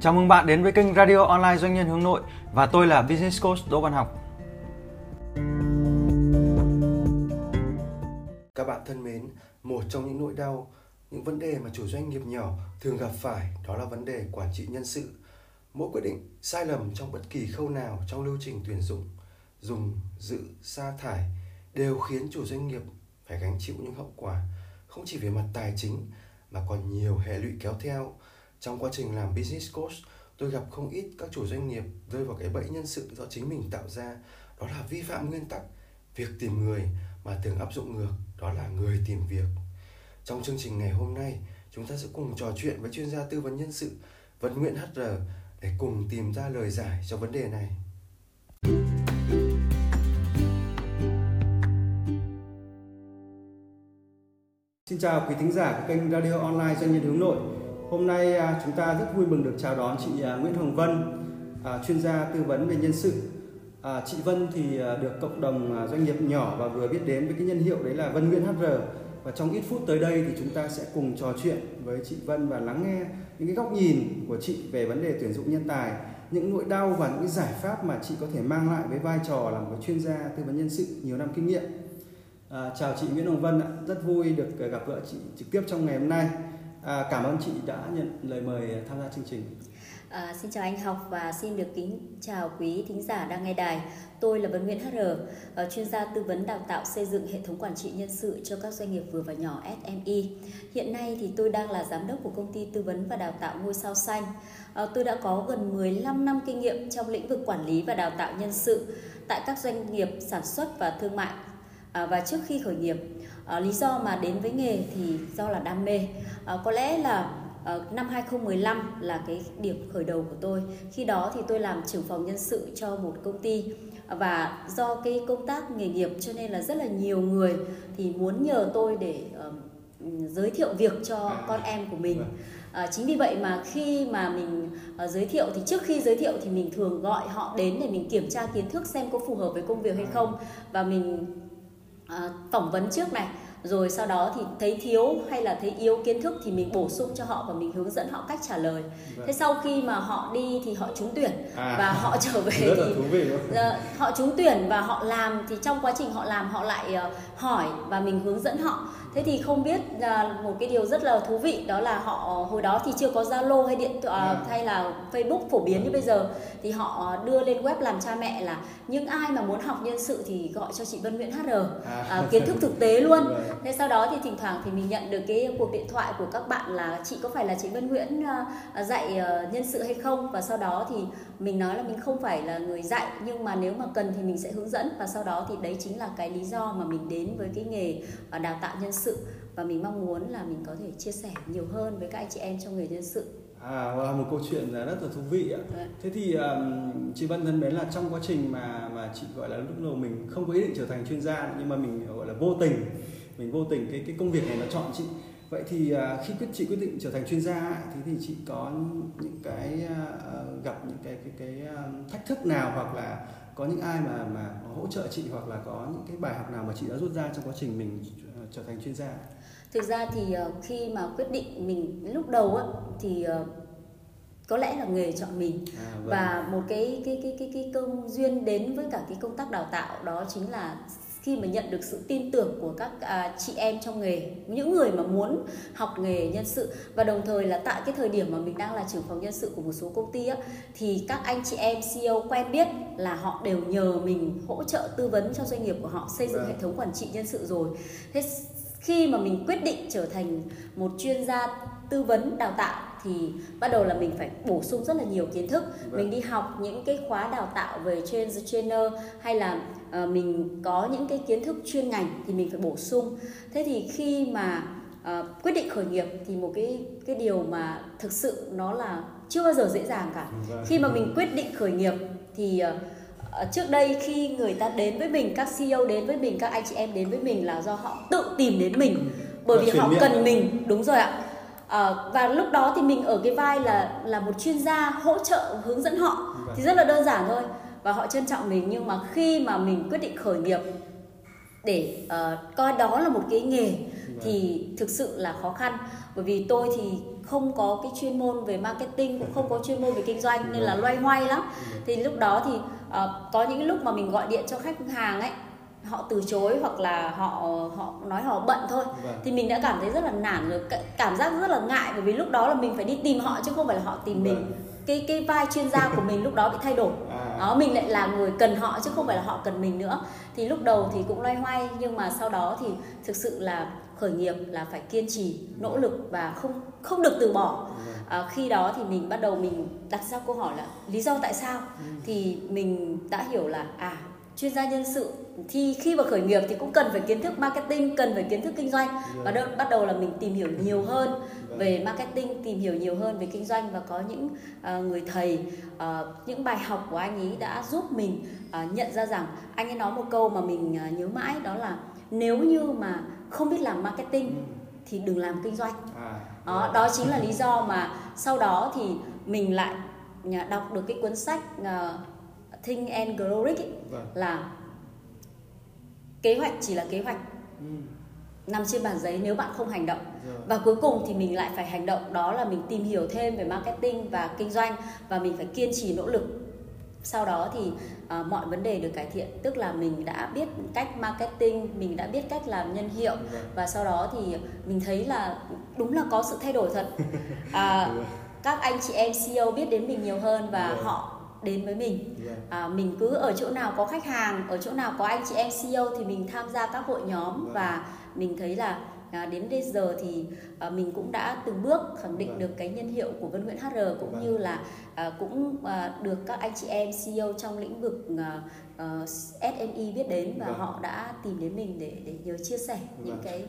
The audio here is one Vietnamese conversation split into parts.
Chào mừng bạn đến với kênh Radio Online Doanh nhân hướng nội và tôi là Business Coach Đỗ Văn Học. Các bạn thân mến, một trong những nỗi đau, những vấn đề mà chủ doanh nghiệp nhỏ thường gặp phải đó là vấn đề quản trị nhân sự. Mỗi quyết định sai lầm trong bất kỳ khâu nào trong lưu trình tuyển dụng, dùng, dự, sa thải đều khiến chủ doanh nghiệp phải gánh chịu những hậu quả không chỉ về mặt tài chính mà còn nhiều hệ lụy kéo theo trong quá trình làm business coach, tôi gặp không ít các chủ doanh nghiệp rơi vào cái bẫy nhân sự do chính mình tạo ra đó là vi phạm nguyên tắc, việc tìm người mà thường áp dụng ngược, đó là người tìm việc trong chương trình ngày hôm nay, chúng ta sẽ cùng trò chuyện với chuyên gia tư vấn nhân sự Vân Nguyễn HR để cùng tìm ra lời giải cho vấn đề này. Xin chào quý thính giả của kênh Radio Online Doanh nhân hướng nội. Hôm nay à, chúng ta rất vui mừng được chào đón chị à, Nguyễn Hồng Vân, à, chuyên gia tư vấn về nhân sự. Chị Vân thì được cộng đồng doanh nghiệp nhỏ và vừa biết đến với cái nhân hiệu đấy là Vân Nguyễn HR. Và trong ít phút tới đây thì chúng ta sẽ cùng trò chuyện với chị Vân và lắng nghe những cái góc nhìn của chị về vấn đề tuyển dụng nhân tài, những nỗi đau và những giải pháp mà chị có thể mang lại với vai trò là một chuyên gia tư vấn nhân sự nhiều năm kinh nghiệm. À, chào chị Nguyễn Hồng Vân ạ, rất vui được gặp gỡ chị trực tiếp trong ngày hôm nay. À, cảm ơn chị đã nhận lời mời tham gia chương trình. À, xin chào anh Học và xin được kính chào quý thính giả đang nghe đài. Tôi là Vân Nguyễn HR, à, chuyên gia tư vấn đào tạo xây dựng hệ thống quản trị nhân sự cho các doanh nghiệp vừa và nhỏ SME. Hiện nay thì tôi đang là giám đốc của công ty tư vấn và đào tạo ngôi sao xanh. À, tôi đã có gần 15 năm kinh nghiệm trong lĩnh vực quản lý và đào tạo nhân sự tại các doanh nghiệp sản xuất và thương mại. À, và trước khi khởi nghiệp, à, lý do mà đến với nghề thì do là đam mê. À, có lẽ là ờ, năm 2015 là cái điểm khởi đầu của tôi. Khi đó thì tôi làm trưởng phòng nhân sự cho một công ty và do cái công tác nghề nghiệp cho nên là rất là nhiều người thì muốn nhờ tôi để uh, giới thiệu việc cho con em của mình. À, chính vì vậy mà khi mà mình uh, giới thiệu thì trước khi giới thiệu thì mình thường gọi họ đến để mình kiểm tra kiến thức xem có phù hợp với công việc hay không và mình uh, phỏng vấn trước này rồi sau đó thì thấy thiếu hay là thấy yếu kiến thức thì mình bổ sung cho họ và mình hướng dẫn họ cách trả lời. Vâng. thế sau khi mà họ đi thì họ trúng tuyển à, và họ trở về rất thì là thú vị uh, họ trúng tuyển và họ làm thì trong quá trình họ làm họ lại uh, hỏi và mình hướng dẫn họ. Thế thì không biết uh, một cái điều rất là thú vị đó là họ hồi đó thì chưa có zalo hay điện uh, à. hay là facebook phổ biến như bây giờ. Thì họ đưa lên web làm cha mẹ là những ai mà muốn học nhân sự thì gọi cho chị Vân Nguyễn HR à. uh, kiến thức thực tế luôn. Vâng. Thế sau đó thì thỉnh thoảng thì mình nhận được cái cuộc điện thoại của các bạn là chị có phải là chị Vân Nguyễn dạy uh, nhân sự hay không? Và sau đó thì mình nói là mình không phải là người dạy nhưng mà nếu mà cần thì mình sẽ hướng dẫn và sau đó thì đấy chính là cái lý do mà mình đến với cái nghề uh, đào tạo nhân sự và mình mong muốn là mình có thể chia sẻ nhiều hơn với các anh chị em trong nghề nhân sự À, là một câu chuyện rất là thú vị ạ. Dạ. Thế thì um, chị Vân thân mến là trong quá trình mà mà chị gọi là lúc đầu mình không có ý định trở thành chuyên gia nhưng mà mình gọi là vô tình mình vô tình cái cái công việc này nó chọn chị vậy thì uh, khi quyết chị quyết định trở thành chuyên gia thì thì chị có những cái uh, gặp những cái cái cái uh, thách thức nào hoặc là có những ai mà mà hỗ trợ chị hoặc là có những cái bài học nào mà chị đã rút ra trong quá trình mình uh, trở thành chuyên gia thực ra thì uh, khi mà quyết định mình lúc đầu á thì có lẽ là nghề chọn mình à, vâng. và một cái cái cái cái cái công duyên đến với cả cái công tác đào tạo đó chính là khi mà nhận được sự tin tưởng của các à, chị em trong nghề những người mà muốn học nghề nhân sự và đồng thời là tại cái thời điểm mà mình đang là trưởng phòng nhân sự của một số công ty á, thì các anh chị em CEO quen biết là họ đều nhờ mình hỗ trợ tư vấn cho doanh nghiệp của họ xây dựng dạ. hệ thống quản trị nhân sự rồi thế khi mà mình quyết định trở thành một chuyên gia tư vấn đào tạo thì bắt đầu là mình phải bổ sung rất là nhiều kiến thức. Vâng. mình đi học những cái khóa đào tạo về train the trainer hay là uh, mình có những cái kiến thức chuyên ngành thì mình phải bổ sung. Thế thì khi mà uh, quyết định khởi nghiệp thì một cái cái điều mà thực sự nó là chưa bao giờ dễ dàng cả. Vâng. khi mà mình quyết định khởi nghiệp thì uh, trước đây khi người ta đến với mình các CEO đến với mình các anh chị em đến với mình là do họ tự tìm đến mình. Bởi vì họ cần mình. Đúng rồi ạ à, và lúc đó thì mình ở cái vai là là một chuyên gia hỗ trợ hướng dẫn họ. Vâng. thì rất là đơn giản thôi. Và họ trân trọng mình nhưng mà khi mà mình quyết định khởi nghiệp để uh, coi đó là một cái nghề thì thực sự là khó khăn. Bởi vì tôi thì không có cái chuyên môn về marketing cũng không có chuyên môn về kinh doanh nên là loay hoay lắm. Thì lúc đó thì uh, có những lúc mà mình gọi điện cho khách hàng ấy họ từ chối hoặc là họ họ nói họ bận thôi vâng. thì mình đã cảm thấy rất là nản rồi cảm giác rất là ngại bởi vì lúc đó là mình phải đi tìm họ chứ không phải là họ tìm vâng. mình cái cái vai chuyên gia của mình lúc đó bị thay đổi à. đó mình lại là người cần họ chứ không phải là họ cần mình nữa thì lúc đầu thì cũng loay hoay nhưng mà sau đó thì thực sự là khởi nghiệp là phải kiên trì nỗ lực và không không được từ bỏ vâng. à, khi đó thì mình bắt đầu mình đặt ra câu hỏi là lý do tại sao ừ. thì mình đã hiểu là à chuyên gia nhân sự thì khi mà khởi nghiệp thì cũng cần phải kiến thức marketing cần phải kiến thức kinh doanh. Và đợt, bắt đầu là mình tìm hiểu nhiều hơn về marketing tìm hiểu nhiều hơn về kinh doanh và có những uh, người thầy uh, những bài học của anh ấy đã giúp mình uh, nhận ra rằng anh ấy nói một câu mà mình uh, nhớ mãi đó là nếu như mà không biết làm marketing ừ. thì đừng làm kinh doanh. Đó, đó chính là lý do mà sau đó thì mình lại đọc được cái cuốn sách uh, Think and Grow Rich ấy, vâng. là kế hoạch chỉ là kế hoạch ừ. nằm trên bàn giấy nếu bạn không hành động Rồi. và cuối cùng thì mình lại phải hành động đó là mình tìm hiểu thêm về marketing và kinh doanh và mình phải kiên trì nỗ lực sau đó thì uh, mọi vấn đề được cải thiện tức là mình đã biết cách marketing mình đã biết cách làm nhân hiệu vâng. và sau đó thì mình thấy là đúng là có sự thay đổi thật à, các anh chị em CEO biết đến mình nhiều hơn và vâng. họ đến với mình. À, mình cứ ở chỗ nào có khách hàng ở chỗ nào có anh chị em CEO thì mình tham gia các hội nhóm và mình thấy là à, đến bây giờ thì à, mình cũng đã từng bước khẳng định được cái nhân hiệu của Vân Nguyễn HR cũng như là à, cũng à, được các anh chị em CEO trong lĩnh vực à, à, SME biết đến và vâng. họ đã tìm đến mình để để nhờ chia sẻ những vâng. cái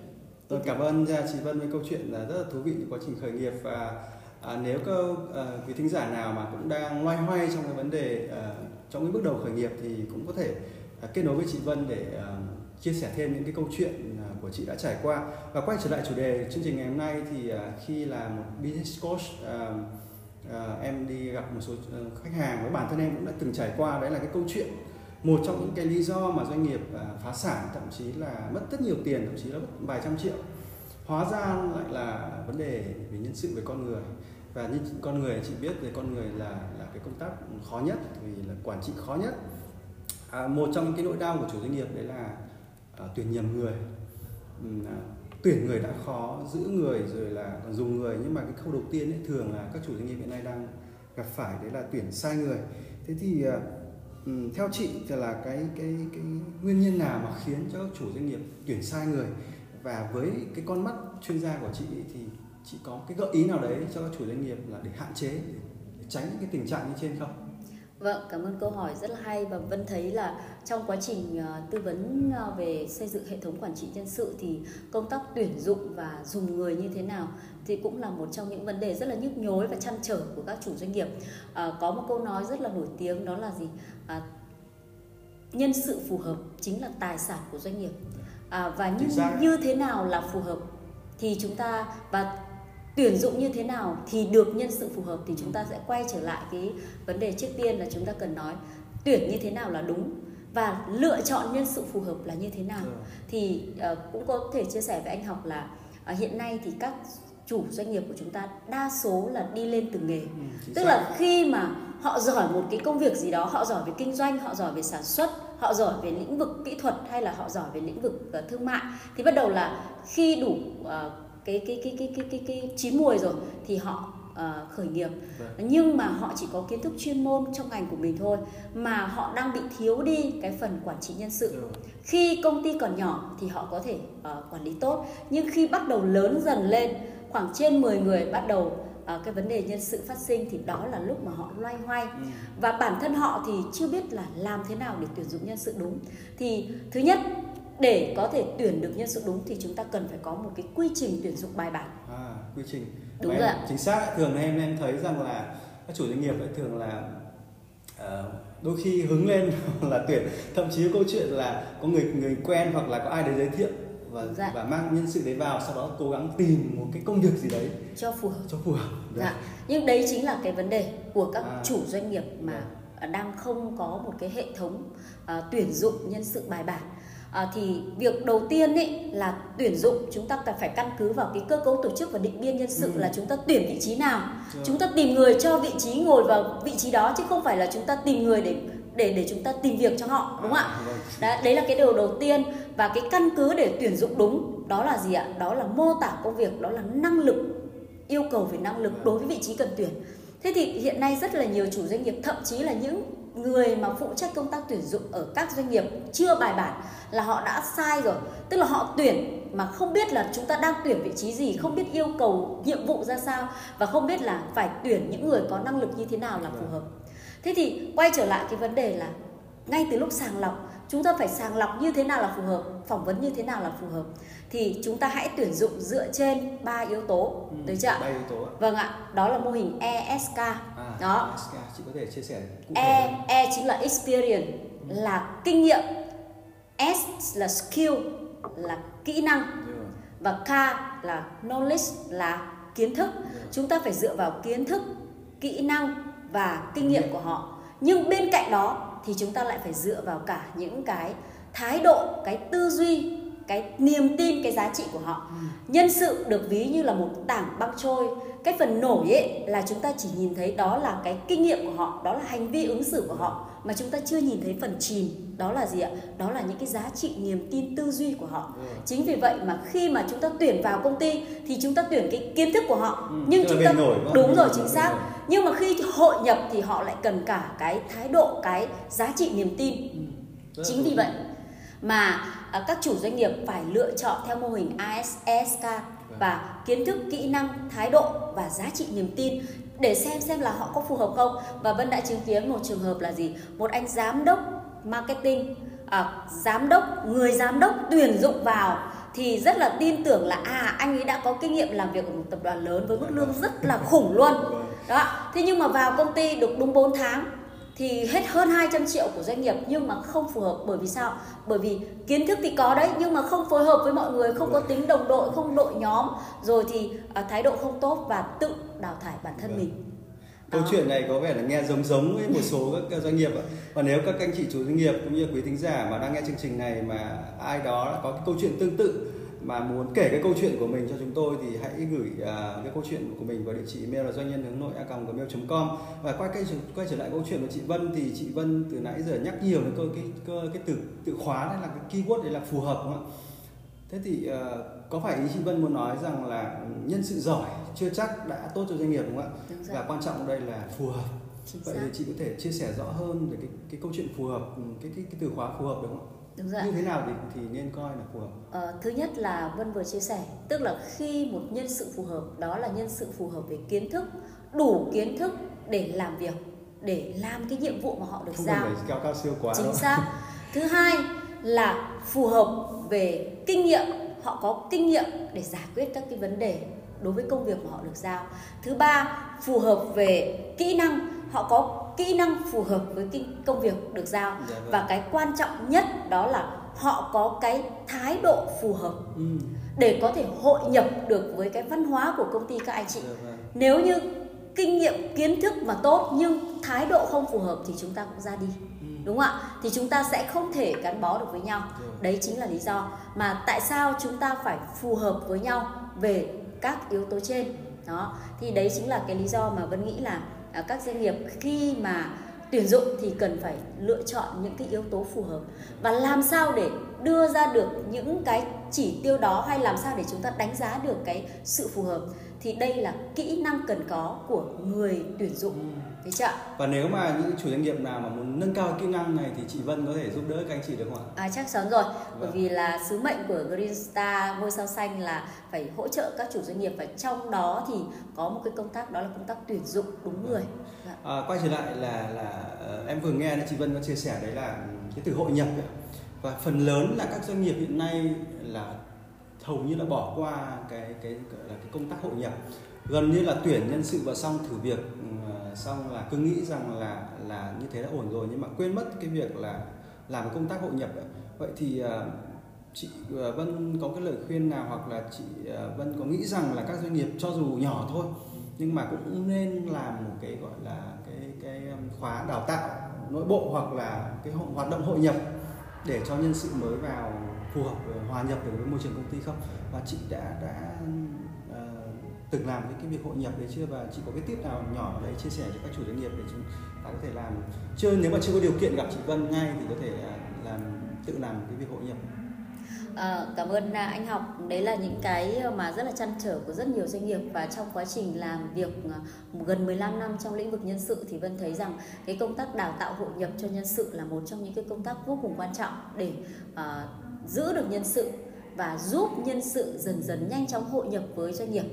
Tôi cảm ơn chị Vân với câu chuyện là rất là thú vị quá trình khởi nghiệp và à, nếu cơ à, quý thính giả nào mà cũng đang loay hoay trong cái vấn đề à, trong cái bước đầu khởi nghiệp thì cũng có thể à, kết nối với chị Vân để à, chia sẻ thêm những cái câu chuyện à, của chị đã trải qua. Và quay trở lại chủ đề chương trình ngày hôm nay thì à, khi là một business coach à, à, em đi gặp một số ờ, khách hàng và bản thân em cũng đã từng trải qua đấy là cái câu chuyện một trong những cái lý do mà doanh nghiệp à, phá sản thậm chí là mất rất nhiều tiền thậm chí là mất vài trăm triệu. Hóa ra lại là vấn đề về nhân sự về con người và như con người chị biết về con người là là cái công tác khó nhất vì là quản trị khó nhất. À, một trong cái nỗi đau của chủ doanh nghiệp đấy là à, tuyển nhầm người. À, tuyển người đã khó giữ người rồi là còn dùng người. Nhưng mà cái khâu đầu tiên ấy, thường là các chủ doanh nghiệp hiện nay đang gặp phải đấy là tuyển sai người. Thế thì à, theo chị thì là cái cái cái nguyên nhân nào mà khiến cho các chủ doanh nghiệp tuyển sai người? Và với cái con mắt chuyên gia của chị thì chị có cái gợi ý nào đấy cho các chủ doanh nghiệp là để hạn chế để, để tránh những cái tình trạng như trên không? Vâng, cảm ơn câu hỏi rất là hay và Vân thấy là trong quá trình uh, tư vấn uh, về xây dựng hệ thống quản trị nhân sự thì công tác tuyển dụng và dùng người như thế nào thì cũng là một trong những vấn đề rất là nhức nhối và chăn trở của các chủ doanh nghiệp. Uh, có một câu nói rất là nổi tiếng đó là gì? Uh, nhân sự phù hợp chính là tài sản của doanh nghiệp. À, và như, như thế nào là phù hợp thì chúng ta và tuyển dụng như thế nào thì được nhân sự phù hợp thì chúng ta sẽ quay trở lại cái vấn đề trước tiên là chúng ta cần nói tuyển như thế nào là đúng và lựa chọn nhân sự phù hợp là như thế nào. Ừ. thì uh, cũng có thể chia sẻ với anh học là uh, hiện nay thì các chủ doanh nghiệp của chúng ta đa số là đi lên từng nghề. Ừ, tức là khi mà họ giỏi một cái công việc gì đó họ giỏi về kinh doanh họ giỏi về sản xuất họ giỏi về lĩnh vực kỹ thuật hay là họ giỏi về lĩnh vực uh, thương mại thì bắt đầu là khi đủ uh, cái cái cái cái cái cái, cái chín mùi rồi thì họ uh, khởi nghiệp vâng. nhưng mà họ chỉ có kiến thức chuyên môn trong ngành của mình thôi mà họ đang bị thiếu đi cái phần quản trị nhân sự ừ. khi công ty còn nhỏ thì họ có thể uh, quản lý tốt nhưng khi bắt đầu lớn dần lên khoảng trên 10 người bắt đầu uh, cái vấn đề nhân sự phát sinh thì đó là lúc mà họ loay hoay ừ. và bản thân họ thì chưa biết là làm thế nào để tuyển dụng nhân sự đúng thì thứ nhất để có thể tuyển được nhân sự đúng thì chúng ta cần phải có một cái quy trình tuyển dụng bài bản à quy trình đúng rồi chính xác thường em em thấy rằng là các chủ doanh nghiệp ấy thường là uh, đôi khi hứng lên là tuyển thậm chí có câu chuyện là có người người quen hoặc là có ai đấy giới thiệu và dạ. và mang nhân sự đấy vào sau đó cố gắng tìm một cái công việc gì đấy cho phù hợp cho phù hợp dạ. dạ. nhưng đấy chính là cái vấn đề của các à. chủ doanh nghiệp mà dạ. đang không có một cái hệ thống uh, tuyển dụng nhân sự bài bản à, thì việc đầu tiên ấy là tuyển dụng chúng ta cần phải căn cứ vào cái cơ cấu tổ chức và định biên nhân sự ừ. là chúng ta tuyển vị trí nào ừ. chúng ta tìm người cho vị trí ngồi vào vị trí đó chứ không phải là chúng ta tìm người để để để chúng ta tìm việc cho họ đúng không ạ vâng. đấy, đấy là cái điều đầu tiên và cái căn cứ để tuyển dụng đúng đó là gì ạ đó là mô tả công việc đó là năng lực yêu cầu về năng lực đối với vị trí cần tuyển thế thì hiện nay rất là nhiều chủ doanh nghiệp thậm chí là những người mà phụ trách công tác tuyển dụng ở các doanh nghiệp chưa bài bản là họ đã sai rồi. Tức là họ tuyển mà không biết là chúng ta đang tuyển vị trí gì, không biết yêu cầu nhiệm vụ ra sao và không biết là phải tuyển những người có năng lực như thế nào là phù hợp. Thế thì quay trở lại cái vấn đề là ngay từ lúc sàng lọc chúng ta phải sàng lọc như thế nào là phù hợp phỏng vấn như thế nào là phù hợp. Thì chúng ta hãy tuyển dụng dựa trên ba yếu tố ừ, được chưa ba yếu tố vâng ạ đó là mô hình ESK à, đó. ESK chị có thể chia sẻ cụ thể E hơn. E chính là experience ừ. là kinh nghiệm. S là skill là kỹ năng. Yeah. và K là knowledge là kiến thức. Yeah. chúng ta phải dựa vào kiến thức kỹ năng và kinh nghiệm. của họ. Nhưng bên cạnh đó thì chúng ta lại phải dựa vào cả những cái thái độ, cái tư duy cái niềm tin cái giá trị của họ. Ừ. nhân sự được ví như là một tảng băng trôi. Cái phần nổi ấy là chúng ta chỉ nhìn thấy đó là cái kinh nghiệm của họ đó là hành vi ứng xử của họ mà chúng ta chưa nhìn thấy phần chìm. Đó là gì ạ? Đó là những cái giá trị niềm tin tư duy của họ. Ừ. chính vì vậy mà khi mà chúng ta tuyển vào công ty thì chúng ta tuyển cái kiến thức của họ. Ừ, nhưng chúng ta nổi, đúng rồi chính xác. nhưng mà khi hội nhập thì họ lại cần cả cái thái độ cái giá trị niềm tin. Ừ. chính vì vậy mà các chủ doanh nghiệp phải lựa chọn theo mô hình ASK và kiến thức kỹ năng thái độ và giá trị niềm tin để xem xem là họ có phù hợp không. Và vân đã chứng kiến một trường hợp là gì? Một anh giám đốc marketing à, giám đốc người giám đốc tuyển dụng vào thì rất là tin tưởng là à anh ấy đã có kinh nghiệm làm việc ở một tập đoàn lớn với mức lương rất là khủng luôn. Đó. Thế nhưng mà vào công ty được đúng 4 tháng thì hết hơn 200 triệu của doanh nghiệp nhưng mà không phù hợp bởi vì sao? Bởi vì kiến thức thì có đấy nhưng mà không phối hợp với mọi người, không có tính đồng đội, không đội nhóm, rồi thì à, thái độ không tốt và tự đào thải bản thân mình. Câu chuyện này có vẻ là nghe giống giống với một số các doanh nghiệp ạ. Và nếu các anh chị chủ doanh nghiệp cũng như quý thính giả mà đang nghe chương trình này mà ai đó có cái câu chuyện tương tự mà muốn kể cái câu chuyện của mình cho chúng tôi thì hãy gửi uh, cái câu chuyện của mình vào địa chỉ email là doanh nhân hướng nội a gmail.com và quay cái quay trở lại câu chuyện của chị Vân thì chị Vân từ nãy giờ nhắc nhiều đến câu cái cái, cái từ từ khóa đấy là cái keyword đấy là phù hợp đúng không ạ? Thế thì uh, có phải ý chị Vân muốn nói rằng là nhân sự giỏi chưa chắc đã tốt cho doanh nghiệp đúng không ạ? Đúng và quan trọng đây là phù hợp. Chính Vậy xác. thì chị có thể chia sẻ rõ hơn về cái cái câu chuyện phù hợp cái cái, cái từ khóa phù hợp đúng không ạ? Đúng rồi. Như thế nào thì thì nên coi là phù hợp? Ờ, thứ nhất là Vân vừa chia sẻ, tức là khi một nhân sự phù hợp, đó là nhân sự phù hợp về kiến thức, đủ kiến thức để làm việc, để làm cái nhiệm vụ mà họ được Không giao. Không phải cao cao siêu quá. Chính đâu. xác. thứ hai là phù hợp về kinh nghiệm, họ có kinh nghiệm để giải quyết các cái vấn đề đối với công việc mà họ được giao. Thứ ba, phù hợp về kỹ năng, họ có kỹ năng phù hợp với công việc được giao dạ vâng. và cái quan trọng nhất đó là họ có cái thái độ phù hợp ừ. để có thể hội nhập được với cái văn hóa của công ty các anh chị dạ vâng. nếu như kinh nghiệm kiến thức mà tốt nhưng thái độ không phù hợp thì chúng ta cũng ra đi ừ. đúng không ạ thì chúng ta sẽ không thể gắn bó được với nhau dạ. đấy chính là lý do mà tại sao chúng ta phải phù hợp với nhau về các yếu tố trên đó thì đấy chính là cái lý do mà vẫn nghĩ là À, các doanh nghiệp khi mà tuyển dụng thì cần phải lựa chọn những cái yếu tố phù hợp. Và làm sao để đưa ra được những cái chỉ tiêu đó hay làm sao để chúng ta đánh giá được cái sự phù hợp? Thì đây là kỹ năng cần có của người tuyển dụng ừ. Thấy chưa? Và nếu mà những chủ doanh nghiệp nào mà muốn nâng cao kỹ năng này thì chị Vân có thể giúp đỡ các anh chị được không ạ? À, chắc chắn rồi. Vâng. Bởi vì là sứ mệnh của Green Star ngôi sao xanh là phải hỗ trợ các chủ doanh nghiệp và trong đó thì có một cái công tác đó là công tác tuyển dụng đúng vâng. người. Dạ. À, quay trở lại là là uh, em vừa nghe chị Vân có chia sẻ đấy là cái từ hội nhập và phần lớn là các doanh nghiệp hiện nay là hầu như là bỏ qua cái cái, gọi là cái công tác hội nhập. Gần như là tuyển nhân sự vào xong thử việc ừ, xong là cứ nghĩ rằng là là như thế đã ổn rồi, nhưng mà quên mất cái việc là làm công tác hội nhập vậy thì ờ, chị ờ, Vân có cái lời khuyên nào hoặc là chị ờ, Vân có nghĩ rằng là các doanh nghiệp cho dù nhỏ thôi, nhưng mà cũng nên làm một cái, gọi là cái cái khóa đào tạo nội bộ hoặc là cái hoạt động hội nhập để cho nhân sự mới vào phù hợp hòa nhập được với môi trường công ty không? Và chị đã đã uh, từng làm cái, cái việc hội nhập đấy chưa? Và chị có cái tip nào nhỏ đấy chia sẻ cho các chủ doanh nghiệp để chúng ta có thể làm? Chưa nếu mà chưa có điều kiện gặp chị Vân ngay thì có thể à, làm tự làm cái việc hội nhập. À, cảm ơn à, anh học. Đấy là những cái mà rất là chăn trở của rất nhiều doanh nghiệp. Và trong quá trình làm việc à, gần 15 năm trong lĩnh vực nhân sự thì Vân thấy rằng cái công tác đào tạo hội nhập cho nhân sự là một trong những cái công tác vô cùng quan trọng để uh, giữ được nhân sự và giúp nhân sự dần dần nhanh chóng hội nhập với doanh nghiệp.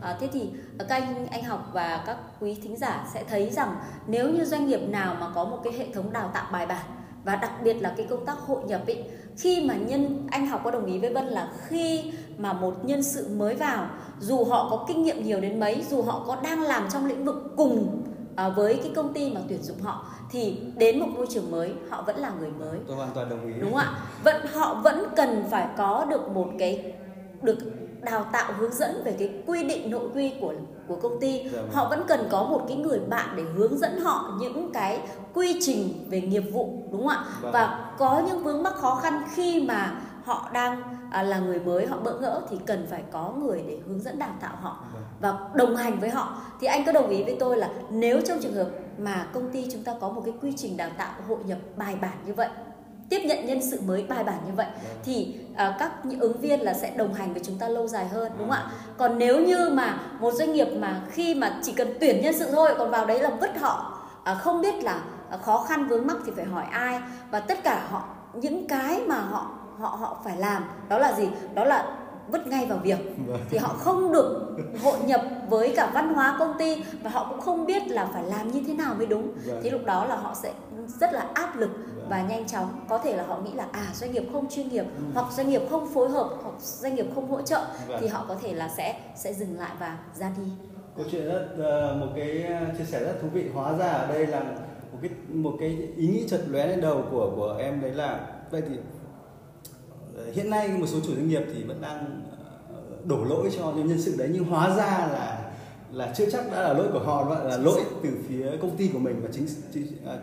À, thế thì các anh anh học và các quý thính giả sẽ thấy rằng nếu như doanh nghiệp nào mà có một cái hệ thống đào tạo bài bản và đặc biệt là cái công tác hội nhập ấy khi mà nhân anh học có đồng ý với Vân là khi mà một nhân sự mới vào dù họ có kinh nghiệm nhiều đến mấy dù họ có đang làm trong lĩnh vực cùng à, với cái công ty mà tuyển dụng họ thì đến một môi trường mới họ vẫn là người mới. Tôi hoàn toàn đồng ý. Đúng không ạ? Vẫn họ vẫn cần phải có được một cái được đào tạo hướng dẫn về cái quy định nội quy của của công ty. Dạ, vâng. họ vẫn cần có một cái người bạn để hướng dẫn họ những cái quy trình về nghiệp vụ đúng không ạ? Vâng. và có những vướng mắc khó khăn khi mà họ đang à, là người mới họ bỡ ngỡ thì cần phải có người để hướng dẫn đào tạo họ vâng. và đồng hành với họ thì anh có đồng ý với tôi là nếu trong trường hợp mà công ty chúng ta có một cái quy trình đào tạo hội nhập bài bản như vậy tiếp nhận nhân sự mới bài bản như vậy vâng. thì uh, các ứng viên là sẽ đồng hành với chúng ta lâu dài hơn đúng không ạ còn nếu như mà một doanh nghiệp mà khi mà chỉ cần tuyển nhân sự thôi còn vào đấy là vứt họ uh, không biết là uh, khó khăn vướng mắc thì phải hỏi ai và tất cả họ những cái mà họ họ họ phải làm đó là gì đó là vứt ngay vào việc vâng. thì họ không được hội nhập với cả văn hóa công ty và họ cũng không biết là phải làm như thế nào mới đúng vâng. thì lúc đó là họ sẽ rất là áp lực vâng. và nhanh chóng có thể là họ nghĩ là à doanh nghiệp không chuyên nghiệp ừ. hoặc doanh nghiệp không phối hợp hoặc doanh nghiệp không hỗ trợ thì họ có thể là sẽ sẽ dừng lại và ra đi câu chuyện rất uh, một cái chia sẻ rất thú vị hóa ra ở đây là một cái một cái ý nghĩ chợt lóe lên đầu của của em đấy là vậy thì Ờ, hiện nay một số chủ doanh nghiệp thì vẫn đang ờ, đổ lỗi cho những nhân sự đấy nhưng hóa ra là là chưa chắc đã là lỗi của họ mà là lỗi từ phía công ty của mình và chính, chính à,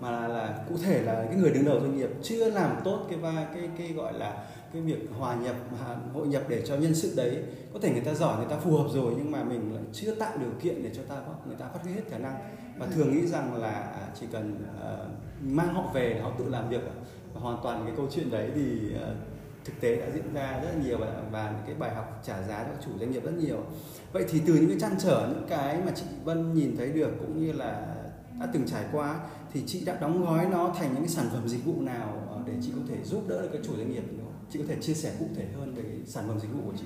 mà là, là cụ thể là cái người đứng đầu doanh nghiệp chưa làm tốt cái vai cái cái gọi là cái việc hòa nhập à, hội nhập để cho nhân sự đấy. Có thể người ta giỏi người ta phù hợp rồi nhưng mà mình lại chưa tạo điều kiện để cho ta người ta phát huy hết khả năng. Và thường nghĩ rằng là à, chỉ cần uh, mang họ về họ tự làm việc và hoàn toàn cái câu chuyện đấy thì uh, thực tế đã diễn ra rất là nhiều và, và những cái bài học trả giá cho chủ doanh nghiệp rất nhiều. Vậy thì từ những cái trăn trở những cái mà chị Vân nhìn thấy được cũng như là đã từng trải qua thì chị đã đóng gói nó thành những cái sản phẩm dịch vụ nào ờ, để chị có thể giúp đỡ được các chủ doanh nghiệp chị có thể chia sẻ cụ thể hơn về sản phẩm dịch vụ của chị.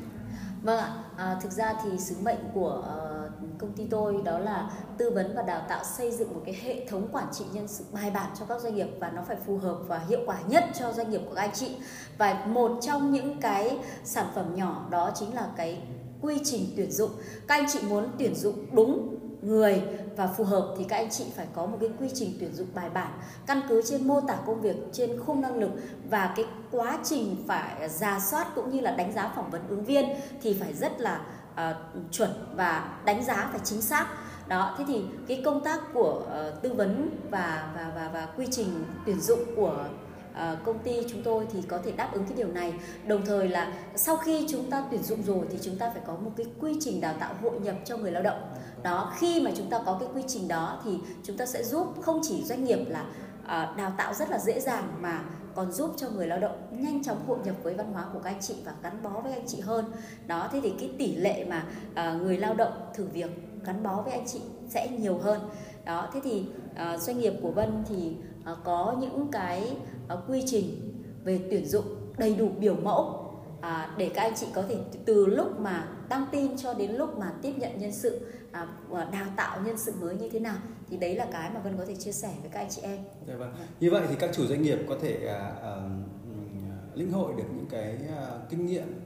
Vâng ạ. À, thực ra thì sứ mệnh của uh, công ty tôi đó là tư vấn và đào tạo xây dựng một cái hệ thống quản trị nhân sự bài bản cho các doanh nghiệp và nó phải phù hợp và hiệu quả nhất cho doanh nghiệp của các anh chị. Và một trong những cái sản phẩm nhỏ đó chính là cái quy trình tuyển dụng. Các anh chị muốn tuyển dụng đúng người và phù hợp thì các anh chị phải có một cái quy trình tuyển dụng bài bản căn cứ trên mô tả công việc trên khung năng lực và cái quá trình phải ra soát cũng như là đánh giá phỏng vấn ứng viên thì phải rất là uh, chuẩn và đánh giá phải chính xác. Đó thế thì cái công tác của uh, tư vấn và và và và quy trình tuyển dụng của Ờ, công ty chúng tôi thì có thể đáp ứng cái điều này. Đồng thời là sau khi chúng ta tuyển dụng rồi thì chúng ta phải có một cái quy trình đào tạo hội nhập cho người lao động. Đó, khi mà chúng ta có cái quy trình đó thì chúng ta sẽ giúp không chỉ doanh nghiệp là ờ, đào tạo rất là dễ dàng mà còn giúp cho người lao động nhanh chóng hội nhập với văn hóa của các anh chị và gắn bó với anh chị hơn. Đó, thế thì cái tỷ lệ mà ờ, người lao động thử việc gắn bó với anh chị sẽ nhiều hơn. Đó, thế thì doanh nghiệp của Vân thì có những cái quy trình về tuyển dụng đầy đủ biểu mẫu à, để các anh chị có thể từ lúc mà đăng tin cho đến lúc mà tiếp nhận nhân sự à, đào tạo nhân sự mới như thế nào thì đấy là cái mà Vân có thể chia sẻ với các anh chị em. Dạ vâng. Như vậy thì các chủ doanh nghiệp có thể à, à, lĩnh hội được những cái à, kinh nghiệm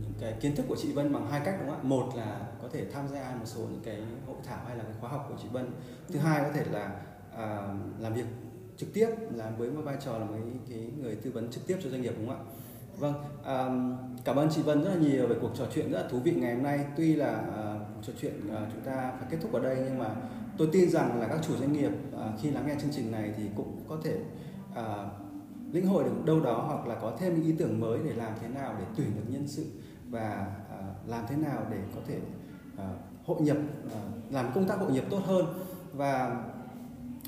những cái kiến thức của chị Vân bằng hai cách đúng không ạ? Một là có thể tham gia một số những cái hội thảo hay là cái khóa học của chị Vân. Thứ ừ. hai có thể là à, làm việc trực tiếp là với một vai trò là mấy cái người tư vấn trực tiếp cho doanh nghiệp đúng không ạ? Vâng, um, cảm ơn chị Vân rất là nhiều về cuộc trò chuyện rất là thú vị ngày hôm nay. Tuy là uh, cuộc trò chuyện uh, chúng ta phải kết thúc ở đây nhưng mà tôi tin rằng là các chủ doanh nghiệp uh, khi lắng nghe chương trình này thì cũng có thể uh, lĩnh hội được đâu đó hoặc là có thêm những ý tưởng mới để làm thế nào để tuyển được nhân sự và uh, làm thế nào để có thể uh, hội nhập uh, làm công tác hội nhập tốt hơn và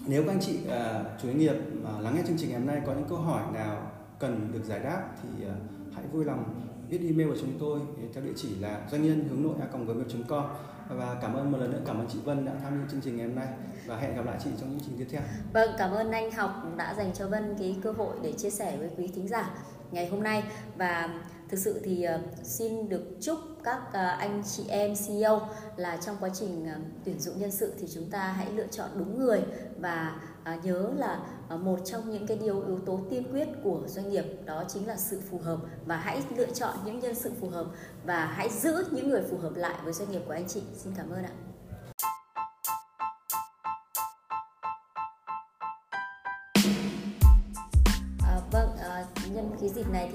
nếu các anh chị uh, chủ doanh nghiệp uh, lắng nghe chương trình ngày hôm nay có những câu hỏi nào cần được giải đáp thì uh, hãy vui lòng viết email của chúng tôi theo địa chỉ là doanh nhân hướng nội a.gmail.com và cảm ơn một lần nữa cảm ơn chị Vân đã tham gia chương trình ngày hôm nay và hẹn gặp lại chị trong những chương trình tiếp theo. Vâng, cảm ơn anh Học đã dành cho Vân cái cơ hội để chia sẻ với quý thính giả ngày hôm nay và thực sự thì ờ, xin được chúc các ờ, anh chị em CEO là trong quá trình ờ, tuyển dụng nhân sự thì chúng ta hãy lựa chọn đúng người và nhớ là một trong những cái điều, yếu tố tiên quyết của doanh nghiệp đó chính là sự phù hợp và hãy lựa chọn những nhân sự phù hợp và hãy giữ những người phù hợp lại với doanh nghiệp của anh chị. Xin cảm ơn ạ.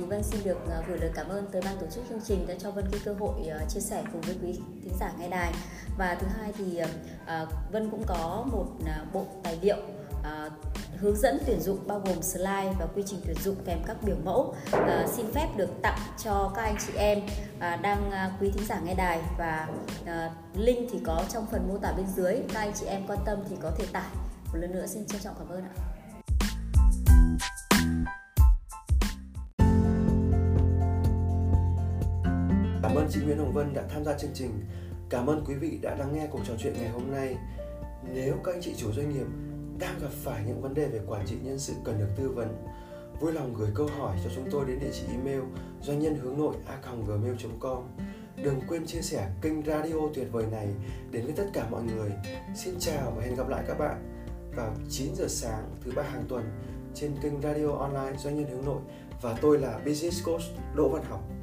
Cái Vân xin được à, gửi lời cảm ơn tới ban tổ chức chương trình đã cho Vân cái cơ hội à, chia sẻ cùng với quý thính giả nghe đài. Và thứ hai thì à, Vân cũng có một bộ tài liệu hướng dẫn tuyển dụng bao gồm slide và quy trình tuyển dụng kèm các biểu mẫu. Xin phép được tặng cho các anh chị em đang quý thính giả nghe đài. Và link thì có trong phần mô tả bên dưới. Các anh chị em quan tâm thì có thể tải. Một lần nữa xin trân trọng cảm ơn ạ. Cảm ơn chị Nguyễn Hồng Vân đã tham gia chương trình. Cảm ơn quý vị đã lắng nghe cuộc trò chuyện ngày hôm nay. Nếu các anh chị chủ doanh nghiệp đang gặp phải những vấn đề về quản trị nhân sự cần được tư vấn, vui lòng gửi câu hỏi cho chúng tôi đến địa chỉ email doanh nhân hướng nội a.gmail.com. Đừng quên chia sẻ kênh radio tuyệt vời này đến với tất cả mọi người. Xin chào và hẹn gặp lại các bạn vào 9 giờ sáng thứ ba hàng tuần trên kênh radio online doanh nhân hướng nội và tôi là Business Coach Đỗ Văn Học.